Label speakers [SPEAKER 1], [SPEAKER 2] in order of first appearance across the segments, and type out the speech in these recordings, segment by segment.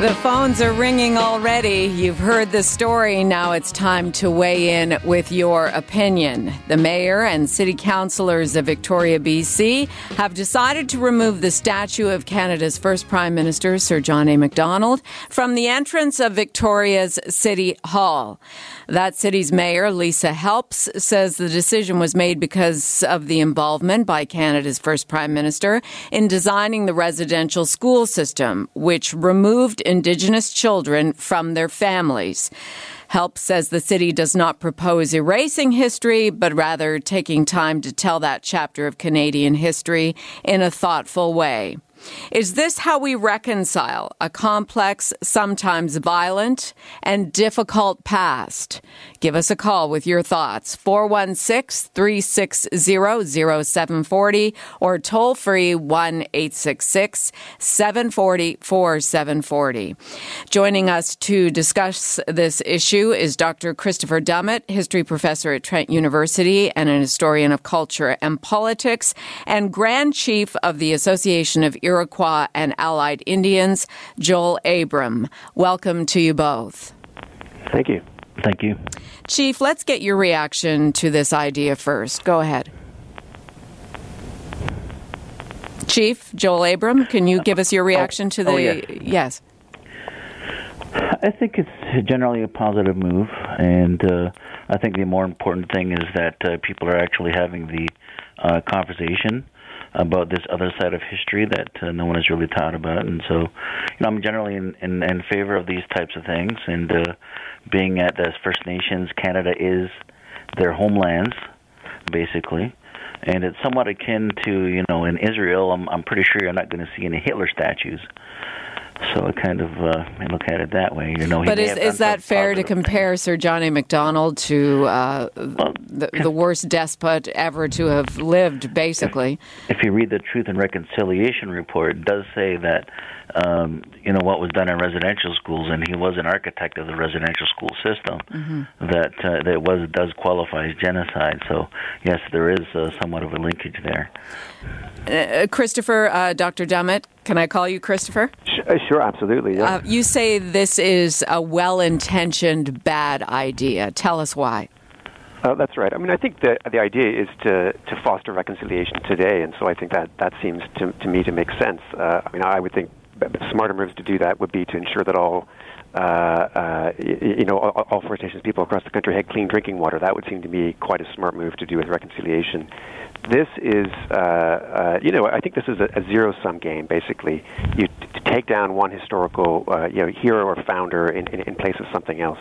[SPEAKER 1] The phones are ringing already. You've heard the story. Now it's time to weigh in with your opinion. The mayor and city councillors of Victoria, BC have decided to remove the statue of Canada's first Prime Minister, Sir John A. Macdonald, from the entrance of Victoria's City Hall. That city's mayor, Lisa Helps, says the decision was made because of the involvement by Canada's first Prime Minister in designing the residential school system, which removed Indigenous children from their families. Helps says the city does not propose erasing history, but rather taking time to tell that chapter of Canadian history in a thoughtful way. Is this how we reconcile a complex, sometimes violent, and difficult past? Give us a call with your thoughts. 416 360 0740 or toll free 1 866 740 4740. Joining us to discuss this issue is Dr. Christopher Dummitt, history professor at Trent University and an historian of culture and politics, and Grand Chief of the Association of Iroquois and Allied Indians, Joel Abram. Welcome to you both.
[SPEAKER 2] Thank you.
[SPEAKER 3] Thank you.
[SPEAKER 1] Chief, let's get your reaction to this idea first. Go ahead. Chief Joel Abram, can you give us your reaction to the?
[SPEAKER 3] oh, yes.
[SPEAKER 1] yes.
[SPEAKER 3] I think it's generally a positive move, and uh, I think the more important thing is that uh, people are actually having the uh, conversation about this other side of history that uh, no one has really taught about. And so, you know, I'm generally in, in, in favor of these types of things. And uh, being at as First Nations, Canada is their homelands, basically. And it's somewhat akin to, you know, in Israel, I'm, I'm pretty sure you're not going to see any Hitler statues. So I kind of uh, I look at it that way, you know. he
[SPEAKER 1] But is, is that
[SPEAKER 3] some
[SPEAKER 1] fair to compare Sir John A. Macdonald to uh,
[SPEAKER 3] Well,
[SPEAKER 1] the, the worst despot ever to have lived, basically?
[SPEAKER 3] if you read the Truth and Reconciliation report, it does say that um, you know what was done in residential schools, and he was an architect of the residential school system. That uh, that was does qualify as genocide. So yes, there is uh, somewhat of a linkage there.
[SPEAKER 1] Uh, Christopher, uh, Dr. Dummitt, can I call you Christopher?
[SPEAKER 2] Uh, sure, absolutely. Yeah.
[SPEAKER 1] Uh, you say this is a well intentioned bad idea. Tell us why.
[SPEAKER 2] Uh, that's right. I mean, I think the the idea is to to foster reconciliation today, and so I think that that seems to to me to make sense. Uh, I mean, I would think smarter moves to do that would be to ensure that all. Uh, uh, you know, all, all First Nations people across the country had clean drinking water. That would seem to me quite a smart move to do with reconciliation. This is, uh, uh, you know, I think this is a, a zero-sum game. Basically, you t- take down one historical, uh, you know, hero or founder in, in, in place of something else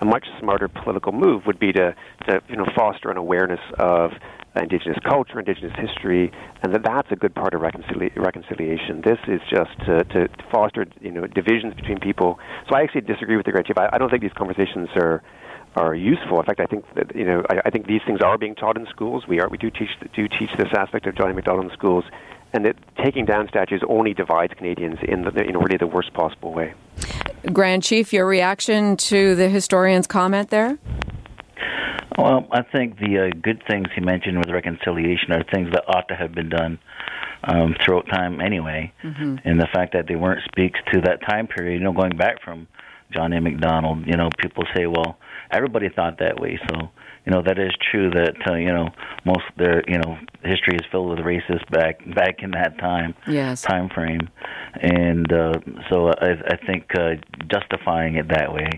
[SPEAKER 2] a much smarter political move would be to, to you know, foster an awareness of indigenous culture, indigenous history, and that that's a good part of reconcili- reconciliation. This is just to, to foster you know divisions between people. So I actually disagree with the Grand Chief. I, I don't think these conversations are are useful. In fact, I think that you know I, I think these things are being taught in schools. We are we do teach do teach this aspect of Johnny Macdonald in schools, and that taking down statues only divides Canadians in the in really the worst possible way.
[SPEAKER 1] Grand Chief, your reaction to the historian's comment there?
[SPEAKER 3] Well, I think the uh, good things he mentioned with reconciliation are things that ought to have been done um, throughout time anyway, and the fact that they weren't speaks to that time period. You know, going back from John A. Macdonald, you know, people say, well, everybody thought that way, so you know that is true. That uh, you know most their you know history is filled with racists back back in that time
[SPEAKER 1] Yes.
[SPEAKER 3] time frame, and uh, so I, I think uh, justifying it that way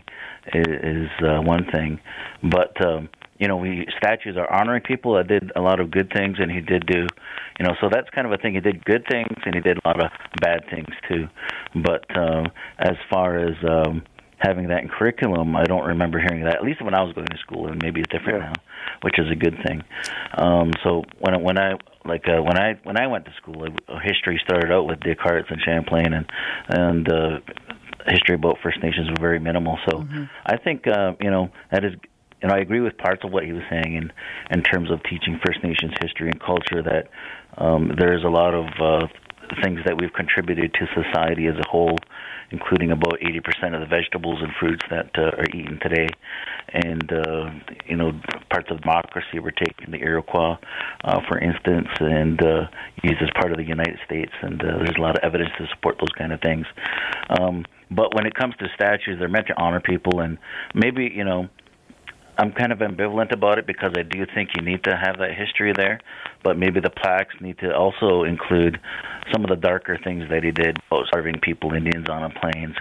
[SPEAKER 3] is, is uh, one thing, but. Um, you know, we statues are honoring people that did a lot of good things, and he did do, you know, so that's kind of a thing. He did good things, and he did a lot of bad things too. But um, as far as um, having that in curriculum. I don't remember hearing that. At least when I was going to school, and maybe it's different yeah. now, which is a good thing. Um, so when when I like uh, when I when I went to school, uh, history started out with Descartes and Champlain, and and uh, history about First Nations were very minimal. So mm-hmm. I think uh, you know that is. And I agree with parts of what he was saying in in terms of teaching First Nations history and culture. That um, there is a lot of uh, things that we've contributed to society as a whole, including about 80% of the vegetables and fruits that uh, are eaten today. And, uh, you know, parts of democracy were taken, the Iroquois, uh, for instance, and uh, used as part of the United States. And uh, there's a lot of evidence to support those kind of things. Um, but when it comes to statues, they're meant to honor people, and maybe, you know, I'm kind of ambivalent about it because I do think you need to have that history there, but maybe the plaques need to also include some of the darker things that he did about starving people, Indians on the plains,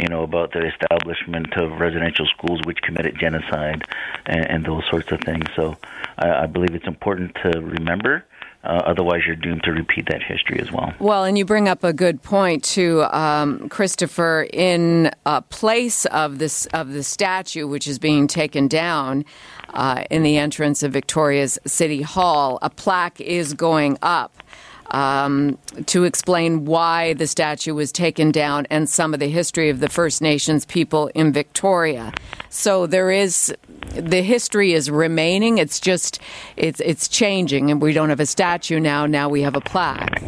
[SPEAKER 3] you know, about the establishment of residential schools which committed genocide and, and those sorts of things. So I, I believe it's important to remember uh, otherwise, you're doomed to repeat that history as well.
[SPEAKER 1] Well, and you bring up a good point too, um, Christopher. In place of this of the statue, which is being taken down uh, in the entrance of Victoria's City Hall, a plaque is going up um, to explain why the statue was taken down and some of the history of the First Nations people in Victoria. So there is the history is remaining. It's just it's it's changing, and we don't have a statue now. Now we have a plaque.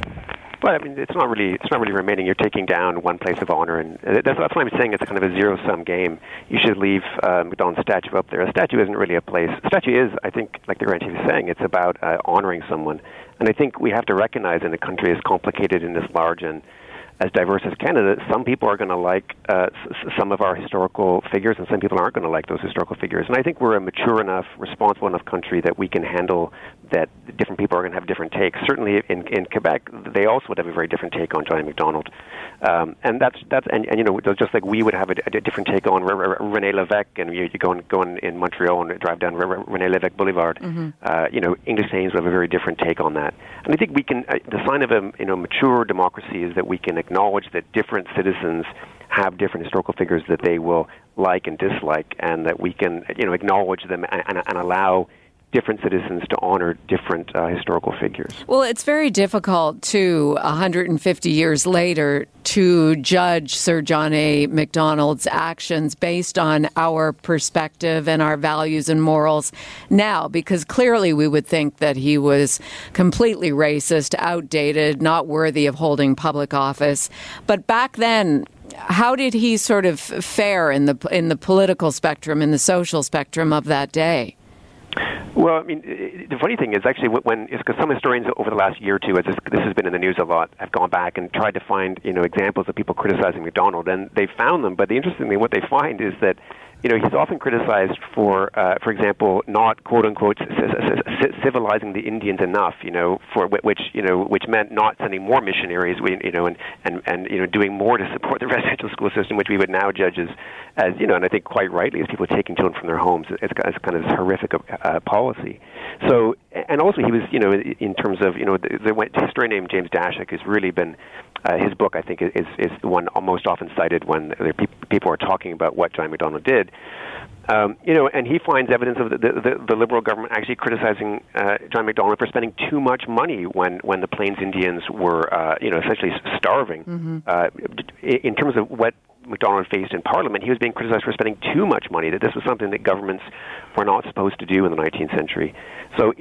[SPEAKER 2] Well, I mean, it's not really it's not really remaining. You're taking down one place of honor, and that's, that's why I'm saying it's kind of a zero sum game. You should leave uh, Macdonald's statue up there. A statue isn't really a place. A statue is, I think, like the Grand Chief is saying, it's about uh, honoring someone. And I think we have to recognize in a country as complicated and as large and as diverse as Canada, some people are going to like uh, s- some of our historical figures, and some people aren't going to like those historical figures. And I think we're a mature enough, responsible enough country that we can handle that. Different people are going to have different takes. Certainly, in, in Quebec, they also would have a very different take on Johnny Macdonald, um, and that's that's and, and you know just like we would have a, a different take on R- R- René Lévesque, and you, you go and go in, in Montreal and drive down R- René Lévesque Boulevard. Mm-hmm. Uh, you know, English Canadians would have a very different take on that. And I think we can. Uh, the sign of a you know mature democracy is that we can acknowledge that different citizens have different historical figures that they will like and dislike, and that we can you know acknowledge them and, and, and allow different citizens to honor different uh, historical figures.
[SPEAKER 1] Well, it's very difficult to 150 years later to judge Sir John A. Macdonald's actions based on our perspective and our values and morals now, because clearly we would think that he was completely racist, outdated, not worthy of holding public office. But back then, how did he sort of fare in the in the political spectrum, in the social spectrum of that day?
[SPEAKER 2] Well, I mean, the funny thing is actually when because some historians over the last year or two, as this, this has been in the news a lot, have gone back and tried to find you know examples of people criticizing Macdonald, and they found them. But the interesting thing, what they find is that you know, he's often criticized for, uh, for example, not quote unquote civilizing the Indians enough. You know, for which you know, which meant not sending more missionaries. We you know, and and and you know, doing more to support the residential school system, which we would now judge as, as you know, and I think quite rightly, as people taking children from their homes as, as kind of this horrific uh, policy. So, and also he was, you know, in terms of, you know, the, the historian named James Daschuk has really been uh, his book, I think, is is the one most often cited when people are talking about what John Macdonald did. Um, you know, and he finds evidence of the, the, the liberal government actually criticizing uh, John Macdonald for spending too much money when, when the Plains Indians were, uh, you know, essentially starving. Mm-hmm. Uh, in terms of what Macdonald faced in Parliament, he was being criticized for spending too much money, that this was something that governments were not supposed to do in the 19th century. So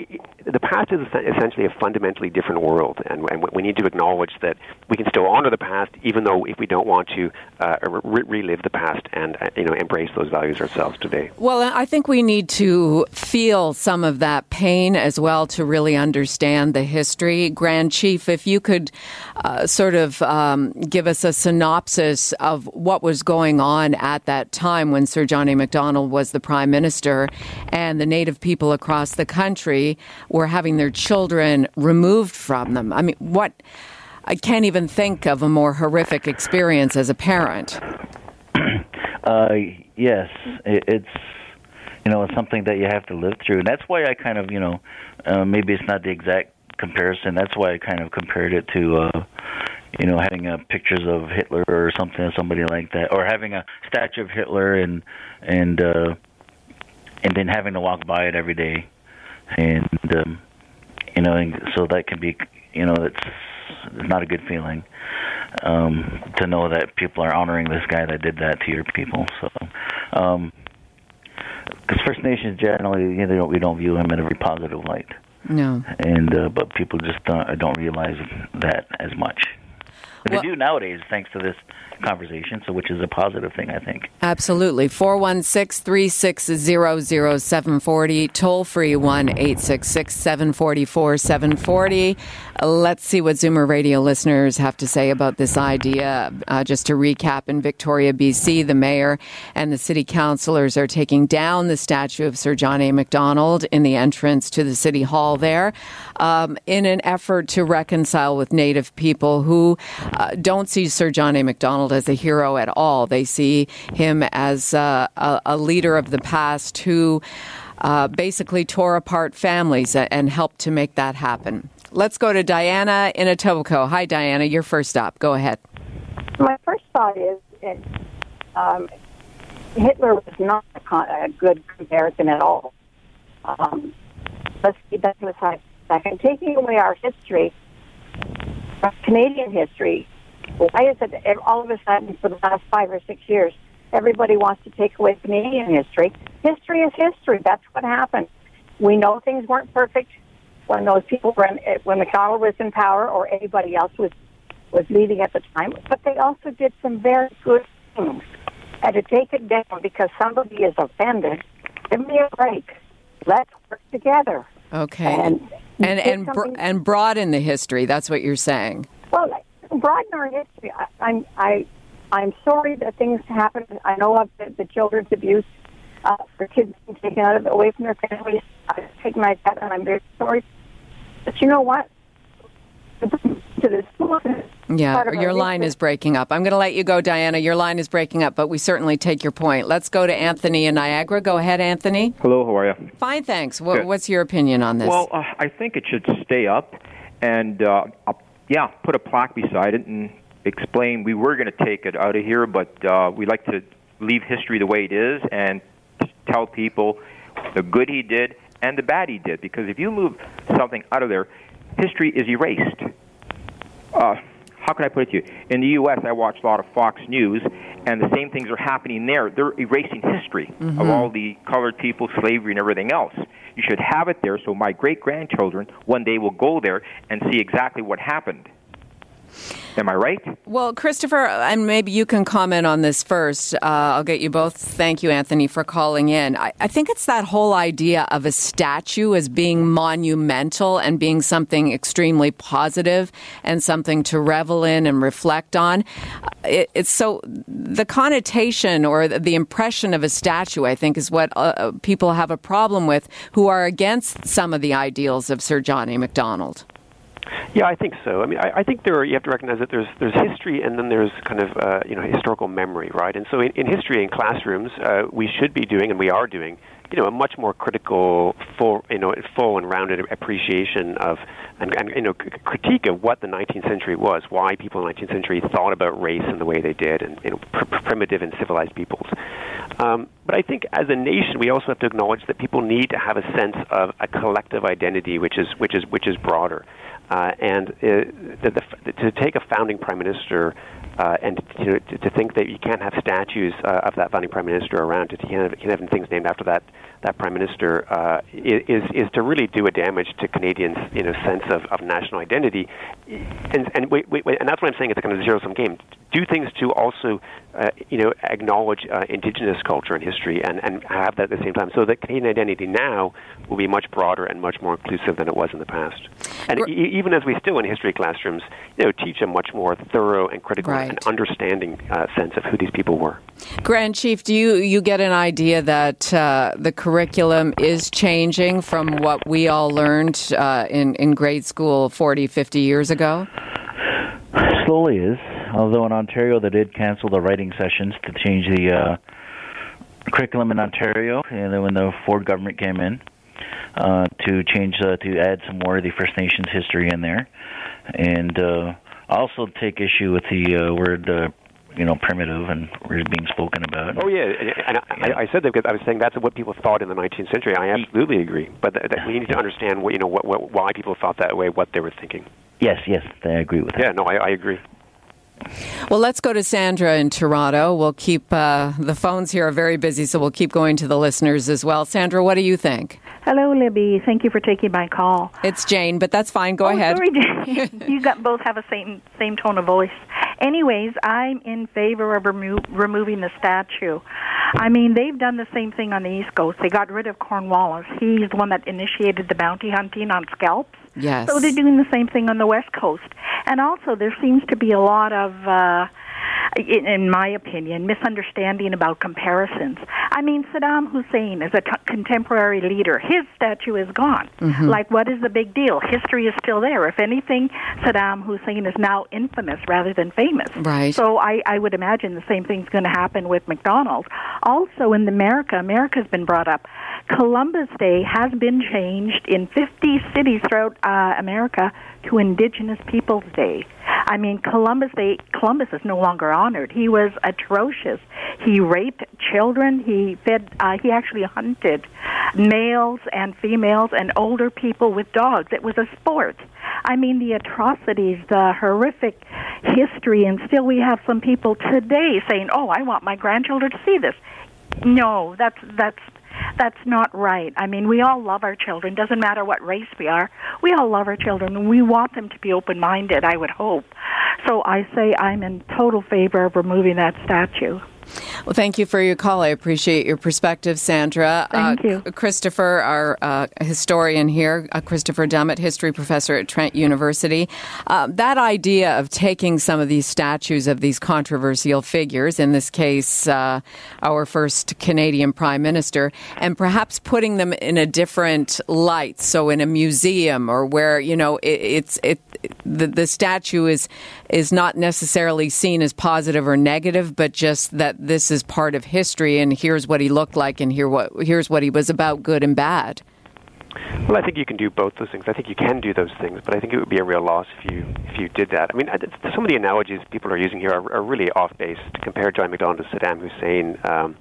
[SPEAKER 2] the past is essentially a fundamentally different world, and, and we need to acknowledge that we can still honor the past, even though if we don't want to uh, re- relive the past and uh, you know embrace those values ourselves today.
[SPEAKER 1] Well, I think we need to feel some of that pain as well to really understand the history. Grand Chief, if you could uh, sort of um, give us a synopsis of what was going on at that time when Sir Johnny Macdonald was the Prime Minister and the Native people across the country were having their children removed from them. I mean, what? I can't even think of a more horrific experience as a parent.
[SPEAKER 3] Uh, yes, it, it's you know it's something that you have to live through, and that's why I kind of you know uh, maybe it's not the exact comparison. That's why I kind of compared it to uh, you know, having uh, pictures of Hitler or something, somebody like that, or having a statue of Hitler and and uh, and then having to walk by it every day, and um, you know, and so that can be, you know, it's not a good feeling um, to know that people are honoring this guy that did that to your people. So, um, because First Nations generally, you know, we don't view him in a very positive light.
[SPEAKER 1] No.
[SPEAKER 3] And uh, but people just don't, don't realize that as much. But well, they do nowadays, thanks to this conversation, so which is a positive thing, I think.
[SPEAKER 1] Absolutely. 416 360 0740, toll free 1 866 744 740. Let's see what Zoomer Radio listeners have to say about this idea. Uh, just to recap, in Victoria, BC, the mayor and the city councillors are taking down the statue of Sir John A. Macdonald in the entrance to the city hall there um, in an effort to reconcile with Native people who uh, don't see Sir John A. Macdonald as a hero at all. They see him as uh, a, a leader of the past who uh, basically tore apart families and helped to make that happen. Let's go to Diana in Etobicoke. Hi, Diana. Your first stop. Go ahead.
[SPEAKER 4] My first thought is um, Hitler was not a, good comparison at all. Um, let's keep that to a second. Taking away our history, our Canadian history, why is it all of a sudden for the last five or six years everybody wants to take away Canadian history? History is history. That's what happened. We know things weren't perfect when those people were in, when Macdonald was in power or anybody else was was leading at the time. But they also did some very good things. And to take it down because somebody is offended, give me a break. Let's work together.
[SPEAKER 1] Okay. And and and, bro- and broaden the history. That's what you're saying.
[SPEAKER 4] Well, broaden our history. I, I'm I I'm sorry that things happen. I know of the, the children's abuse uh, for kids being taken out of away from their families. I take my that, and I'm very sorry but you know what?
[SPEAKER 1] Yeah, your line is breaking up. I'm going to let you go, Diana. Your line is breaking up, but we certainly take your point. Let's go to Anthony in Niagara. Go ahead, Anthony.
[SPEAKER 5] Hello, how are you?
[SPEAKER 1] Fine, thanks. What, what's your opinion on this?
[SPEAKER 5] Well, uh, I think it should stay up, and uh, yeah, put a plaque beside it and explain we were going to take it out of here, but uh, we like to leave history the way it is and tell people the good he did and the bad he did. Because if you move something out of there, history is erased. Uh, how can I put it to you? In the U.S., I watch a lot of Fox News, and the same things are happening there. They're erasing history mm-hmm. of all the colored people, slavery, and everything else. You should have it there so my great grandchildren one day will go there and see exactly what happened. Am I right?
[SPEAKER 1] Well, Christopher, and maybe you can comment on this first. Uh, I'll get you both. Thank you, Anthony, for calling in. I, I, think it's that whole idea of a statue as being monumental and being something extremely positive and something to revel in and reflect on. It, it's so the connotation or the impression of a statue, I think, is what uh, uh, people have a problem with who are against some of the ideals of Sir John A. Macdonald.
[SPEAKER 2] Yeah, I think so. I mean, I, I think there are, you have to recognize that there's there's history and then there's kind of uh, you know historical memory, right? And so in, in history in classrooms, uh, we should be doing and we are doing you know a much more critical, full you know full and rounded appreciation of and, and you know critique of what the 19th century was, why people in the 19th century thought about race in the way they did, and you know pr- primitive and civilized peoples. Um, but I think as a nation, we also have to acknowledge that people need to have a sense of a collective identity, which is which is which is broader. Uh, and uh, the, the, to take a founding prime minister uh, and you know, to, to think that you can't have statues uh, of that founding prime minister around, to, you can't have, can't have things named after that that prime minister uh, is is to really do a damage to Canadians' you know sense of, of national identity, and and wait, wait, wait, and that's what I'm saying. It's a kind of zero sum game. Do things to also uh, you know acknowledge uh, Indigenous culture and history, and and have that at the same time. So that Canadian identity now will be much broader and much more inclusive than it was in the past. And e- even as we still in history classrooms, you know, teach a much more thorough and critical right. and understanding uh, sense of who these people were.
[SPEAKER 1] Grand Chief, do you you get an idea that uh, the curriculum is changing from what we all learned uh, in, in grade school 40, 50 years ago?
[SPEAKER 3] Slowly is. Although in Ontario they did cancel the writing sessions to change the uh, curriculum in Ontario, and then when the Ford government came in uh, to change uh, to add some more of the First Nations history in there, and uh, also take issue with the uh, word you know primitive and was being spoken about.
[SPEAKER 2] Oh yeah, and I, I, I said that because I was saying that's what people thought in the 19th century. I absolutely agree, but th- that we need to understand what you know what, what why people thought that way, what they were thinking.
[SPEAKER 3] Yes, yes, I agree with that.
[SPEAKER 2] Yeah, no, I, I agree.
[SPEAKER 1] Well, let's go to Sandra in Toronto. We'll keep uh, the phones here are very busy, so we'll keep going to the listeners as well. Sandra, what do you think?
[SPEAKER 6] Hello, Libby. Thank you for taking my call.
[SPEAKER 1] It's Jane, but that's fine. Go
[SPEAKER 6] oh,
[SPEAKER 1] ahead.
[SPEAKER 6] Sorry, Jane. you got both have a same same tone of voice. Anyways, I'm in favor of remo- removing the statue. I mean, they've done the same thing on the East Coast. They got rid of Cornwallis. He's the one that initiated the bounty hunting on scalps.
[SPEAKER 1] Yes.
[SPEAKER 6] So they're doing the same thing on the West Coast. And also, there seems to be a lot of, uh, in, my opinion, misunderstanding about comparisons. I mean, Saddam Hussein is a t- contemporary leader. His statue is gone.
[SPEAKER 1] Mm-hmm.
[SPEAKER 6] Like, what is the big deal? History is still there. If anything, Saddam Hussein is now infamous rather than famous.
[SPEAKER 1] Right.
[SPEAKER 6] So I, I would imagine the same thing's going to happen with Macdonald's. Also, in America, America's been brought up. Columbus Day has been changed in 50 cities throughout uh, America to Indigenous Peoples Day. I mean, Columbus Day, Columbus is no longer honored. He was atrocious. He raped children. He fed. Uh, he actually hunted males and females and older people with dogs. It was a sport. I mean, the atrocities, the horrific history, and still we have some people today saying, "Oh, I want my grandchildren to see this." No, that's that's that's not right. I mean, we all love our children. Doesn't matter what race we are. We all love our children, and we want them to be open-minded. I would hope. So I say I'm in total favor of removing that statue.
[SPEAKER 1] Well, thank you for your call. I appreciate your perspective, Sandra.
[SPEAKER 6] Thank
[SPEAKER 1] uh,
[SPEAKER 6] you.
[SPEAKER 1] Christopher, our uh, historian here, uh, Christopher Dummitt, history professor at Trent University. Uh, that idea of taking some of these statues of these controversial figures, in this case, uh, our first Canadian prime minister, and perhaps putting them in a different light, so in a museum or where you know it, it's it the, the statue is is not necessarily seen as positive or negative, but just that this is part of history, and here's what he looked like, and here what here's what he was about, good and bad.
[SPEAKER 2] Well, I think you can do both those things. I think you can do those things, but I think it would be a real loss if you if you did that. I mean, some of the analogies people are using here are, are really off base. To compare John Macdonald to Saddam Hussein, um,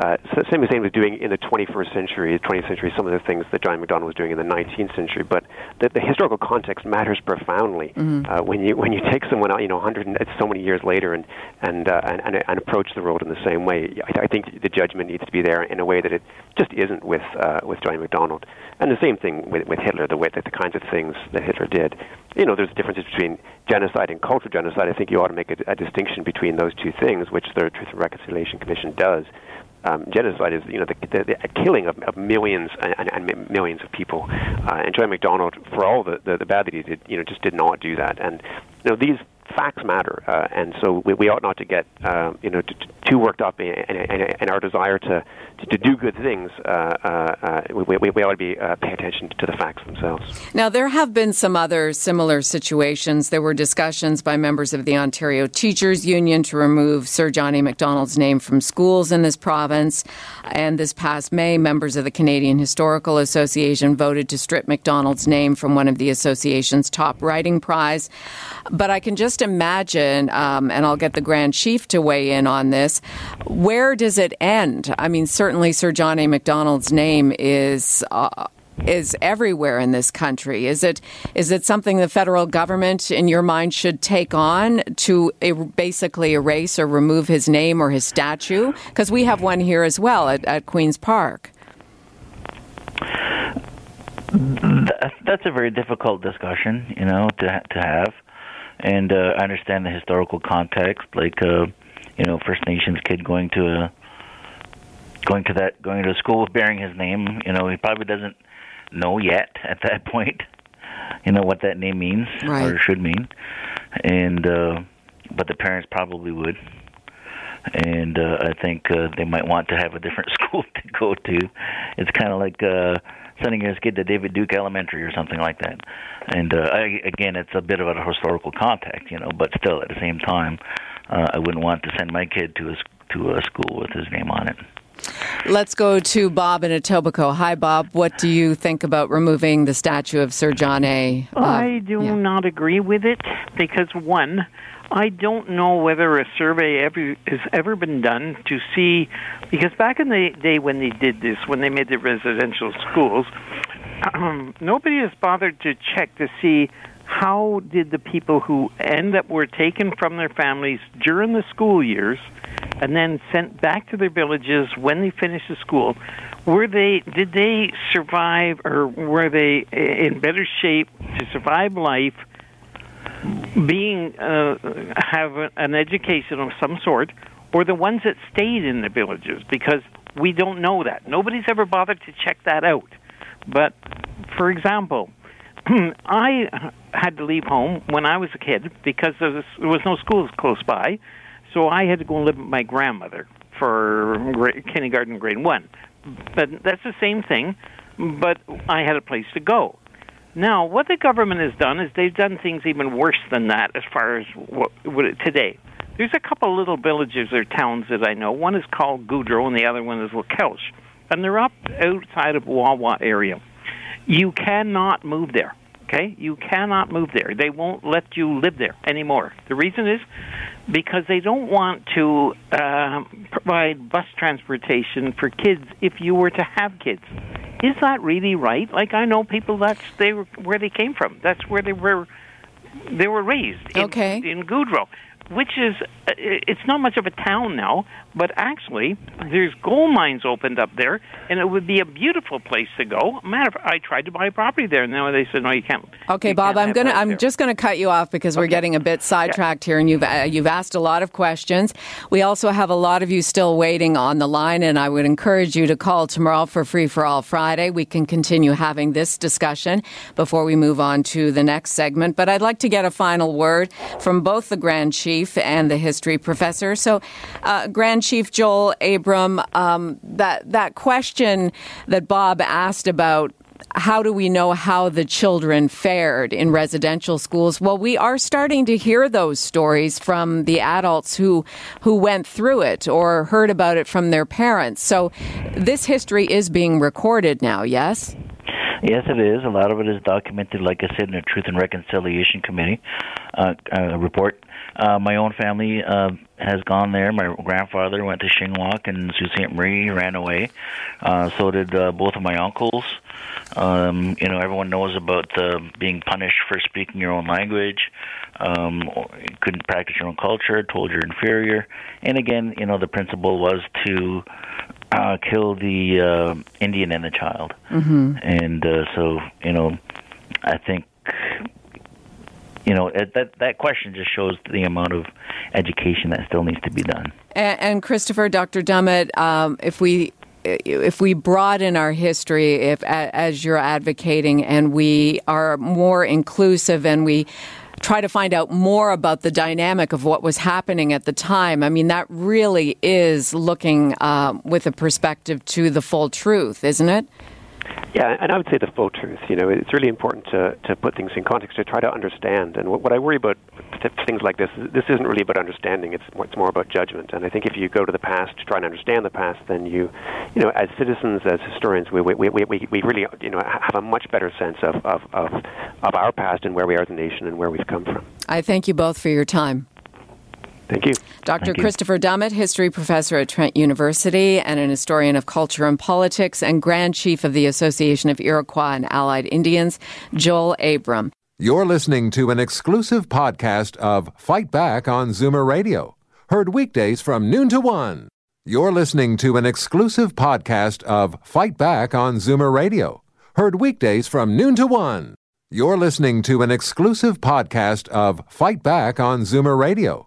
[SPEAKER 2] uh, Saddam Hussein was doing in the 21st century, the 20th century, some of the things that John Macdonald was doing in the 19th century. But the, the historical context matters profoundly
[SPEAKER 1] Mm-hmm.
[SPEAKER 2] uh, when you when you take someone out, you know, 100 and, it's so many years later, and and, uh, and and and approach the world in the same way. I, I think the judgment needs to be there in a way that it just isn't with uh, with John Macdonald. And the same thing with, with Hitler, the way that the kinds of things that Hitler did. You know, there's differences between genocide and cultural genocide. I think you ought to make a, a distinction between those two things, which the Truth and Reconciliation Commission does. Um, genocide is, you know, the, the, the killing of, of millions and, and, and millions of people. Uh, and John Macdonald, for all the, the, the bad that he did, you know, just did not do that. And you know, these facts matter, uh, and so we, we ought not to get, uh, you know, t- t- too worked up in, in, in, our desire to, to, to do good things. Uh, uh, uh, we, we, we ought to be uh, pay attention to the facts themselves.
[SPEAKER 1] Now, there have been some other similar situations. There were discussions by members of the Ontario Teachers Union to remove Sir Johnny A. Macdonald's name from schools in this province. And this past May, members of the Canadian Historical Association voted to strip Macdonald's name from one of the association's top writing prize. But I can just imagine, um, and I'll get the Grand Chief to weigh in on this, where does it end? I mean, certainly Sir John A. Macdonald's name is. Uh, is everywhere in this country. Is it is it something the federal government, in your mind, should take on to er- basically erase or remove his name or his statue? Because we have one here as well at, at Queens Park.
[SPEAKER 3] That's a very difficult discussion, you know, to to have, and uh, I understand the historical context, like uh, you know, First Nations kid going to a going to that going to a school bearing his name. You know, he probably doesn't know yet at that point, you know, what that name means
[SPEAKER 1] Right.
[SPEAKER 3] or should mean, and uh, but the parents probably would. And uh, I think uh, they might want to have a different school to go to. It's kind of like uh, sending his kid to David Duke Elementary or something like that. And uh, I, again, it's a bit of a historical context, you know, but still at the same time, uh, I wouldn't want to send my kid to a s- to a school with his name on it.
[SPEAKER 1] Let's go to Bob in Etobicoke. Hi, Bob. What do you think about removing the statue of Sir John A?
[SPEAKER 7] Uh, I do yeah. not agree with it because, one, I don't know whether a survey ever has ever been done to see, because back in the day when they did this, when they made the residential schools, um, nobody has bothered to check to see how did the people who end up were taken from their families during the school years and then sent back to their villages when they finished the school were they did they survive or were they in better shape to survive life being uh, have an education of some sort or the ones that stayed in the villages because we don't know that nobody's ever bothered to check that out but for example I had to leave home when I was a kid because there was, there was no schools close by, so I had to go and live with my grandmother for grade, kindergarten, grade one. But that's the same thing, but I had a place to go. Now, what the government has done is they've done things even worse than that as far as what, what today. There's a couple little villages or towns that I know. One is called Goudreau, and the other one is Lochalsh, and they're up outside of Wawa area. You cannot move there. Okay? You cannot move there. They won't let you live there anymore. The reason is because they don't want to uh, provide bus transportation for kids if you were to have kids. Is that really right? Like I know people that's they were, where they came from. That's where they were they were raised in,
[SPEAKER 1] okay.
[SPEAKER 7] in Goudreau which is uh, it's not much of a town now, but actually there's gold mines opened up there, and it would be a beautiful place to go. Matter of fact, I tried to buy a property there, and now they said no, you can't.
[SPEAKER 1] Okay,
[SPEAKER 7] you
[SPEAKER 1] Bob,
[SPEAKER 7] can't
[SPEAKER 1] I'm gonna I'm
[SPEAKER 7] there.
[SPEAKER 1] just gonna cut you off because we're getting a bit sidetracked yeah. here, and you've uh, you've asked a lot of questions. We also have a lot of you still waiting on the line, and I would encourage you to call tomorrow for Free for All Friday. We can continue having this discussion before we move on to the next segment. But I'd like to get a final word from both the Grand Chief and the history professor. So, uh, Grand Chief Joel Abram, um, that that question that Bob asked about how do we know how the children fared in residential schools? Well, we are starting to hear those stories from the adults who who went through it or heard about it from their parents. So this history is being recorded now, yes?
[SPEAKER 3] Yes, it is. A lot of it is documented, like I said, in the Truth and Reconciliation Committee uh, uh, report. Uh, my own family uh, has gone there. My grandfather went to Shingwauk and Sault Ste. Marie, ran away. Uh, so did uh, both of my uncles. Um, you know, everyone knows about uh, being punished for speaking your own language. Um, couldn't practice your own culture, told you're inferior. And again, you know, the principle was to uh, kill the uh, Indian and the child.
[SPEAKER 1] Mm-hmm.
[SPEAKER 3] And uh, so, you know, I think you know that that question just shows the amount of education that still needs to be done.
[SPEAKER 1] And, and Christopher, Dr. Dummitt, um, if we if we broaden our history, if as you're advocating, and we are more inclusive, and we try to find out more about the dynamic of what was happening at the time. I mean, that really is looking uh, with a perspective to the full truth, isn't it?
[SPEAKER 2] Yeah, and I would say the full truth. You know, it's really important to, to put things in context to try to understand. And what, what I worry about things like this, this isn't really about understanding. It's more, it's more about judgment. And I think if you go to the past to try and understand the past, then you, you know, as citizens, as historians, we we, we, we, we really, you know, have a much better sense of, of, of, of our past and where we are as a nation and where we've come from.
[SPEAKER 1] I thank you both for your time.
[SPEAKER 2] Thank you.
[SPEAKER 1] Dr.
[SPEAKER 2] Thank
[SPEAKER 1] Christopher you. Dummitt, history professor at Trent University and an historian of culture and politics, and Grand Chief of the Association of Iroquois and Allied Indians, Joel Abram.
[SPEAKER 8] You're listening to an exclusive podcast of Fight Back on Zoomer Radio, heard weekdays from noon to one. You're listening to an exclusive podcast of Fight Back on Zoomer Radio, heard weekdays from noon to one. You're listening to an exclusive podcast of Fight Back on Zoomer Radio